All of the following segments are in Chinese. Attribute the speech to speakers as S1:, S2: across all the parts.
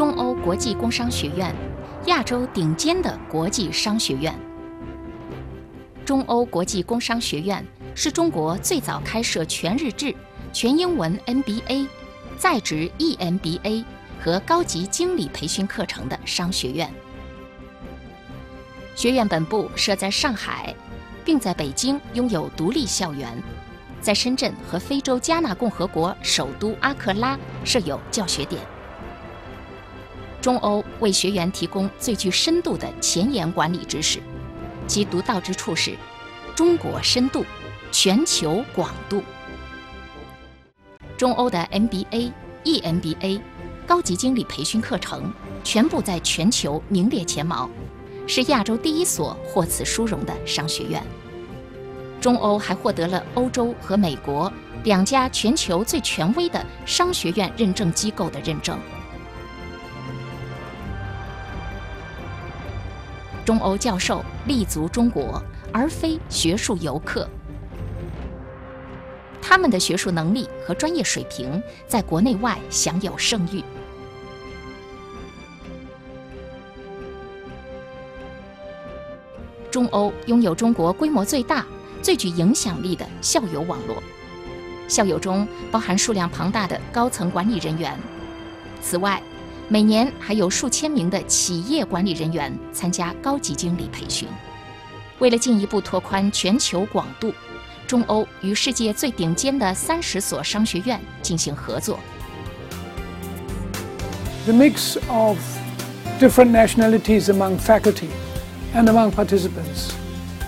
S1: 中欧国际工商学院，亚洲顶尖的国际商学院。中欧国际工商学院是中国最早开设全日制、全英文 MBA、在职 EMBA 和高级经理培训课程的商学院。学院本部设在上海，并在北京拥有独立校园，在深圳和非洲加纳共和国首都阿克拉设有教学点。中欧为学员提供最具深度的前沿管理知识，其独到之处是中国深度、全球广度。中欧的 MBA、EMBA 高级经理培训课程全部在全球名列前茅，是亚洲第一所获此殊荣的商学院。中欧还获得了欧洲和美国两家全球最权威的商学院认证机构的认证。中欧教授立足中国，而非学术游客。他们的学术能力和专业水平在国内外享有盛誉。中欧拥有中国规模最大、最具影响力的校友网络，校友中包含数量庞大的高层管理人员。此外，每年还有数千名的企业管理人员参加高级经理培训。为了进一步拓宽全球广度，中欧与世界最顶尖的三十所商学院进行合作。
S2: The mix of different nationalities among faculty and among participants,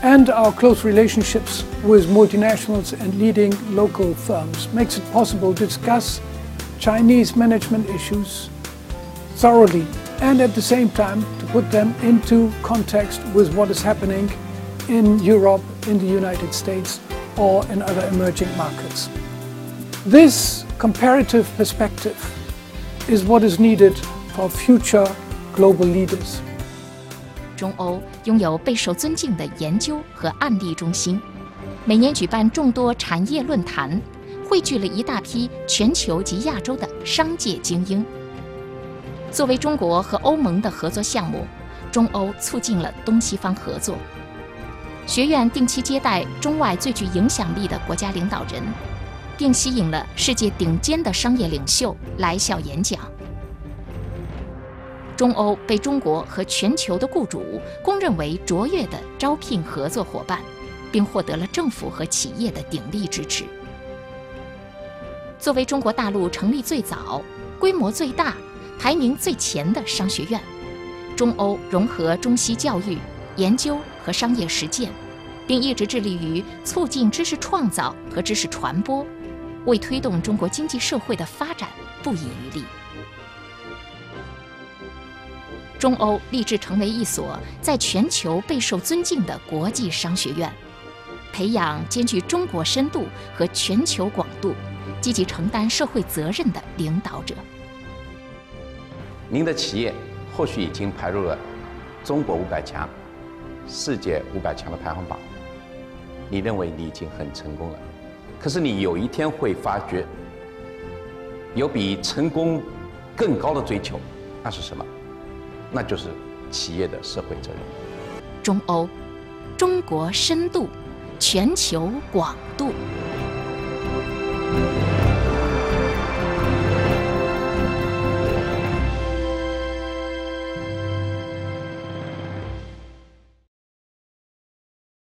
S2: and our close relationships with multinationals and leading local firms makes it possible to discuss Chinese management issues thoroughly and at the same time to put them into context with what is happening in Europe, in the United States, or in other emerging markets. This comparative perspective is what is needed for future global leaders.
S1: 中欧拥有备受尊敬的研究和案例中心，每年举办众多产业论坛，汇聚了一大批全球及亚洲的商界精英。 作为中国和欧盟的合作项目，中欧促进了东西方合作。学院定期接待中外最具影响力的国家领导人，并吸引了世界顶尖的商业领袖来校演讲。中欧被中国和全球的雇主公认为卓越的招聘合作伙伴，并获得了政府和企业的鼎力支持。作为中国大陆成立最早、规模最大。排名最前的商学院，中欧融合中西教育、研究和商业实践，并一直致力于促进知识创造和知识传播，为推动中国经济社会的发展不遗余力。中欧立志成为一所在全球备受尊敬的国际商学院，培养兼具中国深度和全球广度、积极承担社会责任的领导者。
S3: 您的企业或许已经排入了中国五百强、世界五百强的排行榜，你认为你已经很成功了。可是你有一天会发觉，有比成功更高的追求，那是什么？那就是企业的社会责任。
S1: 中欧，中国深度，全球广度。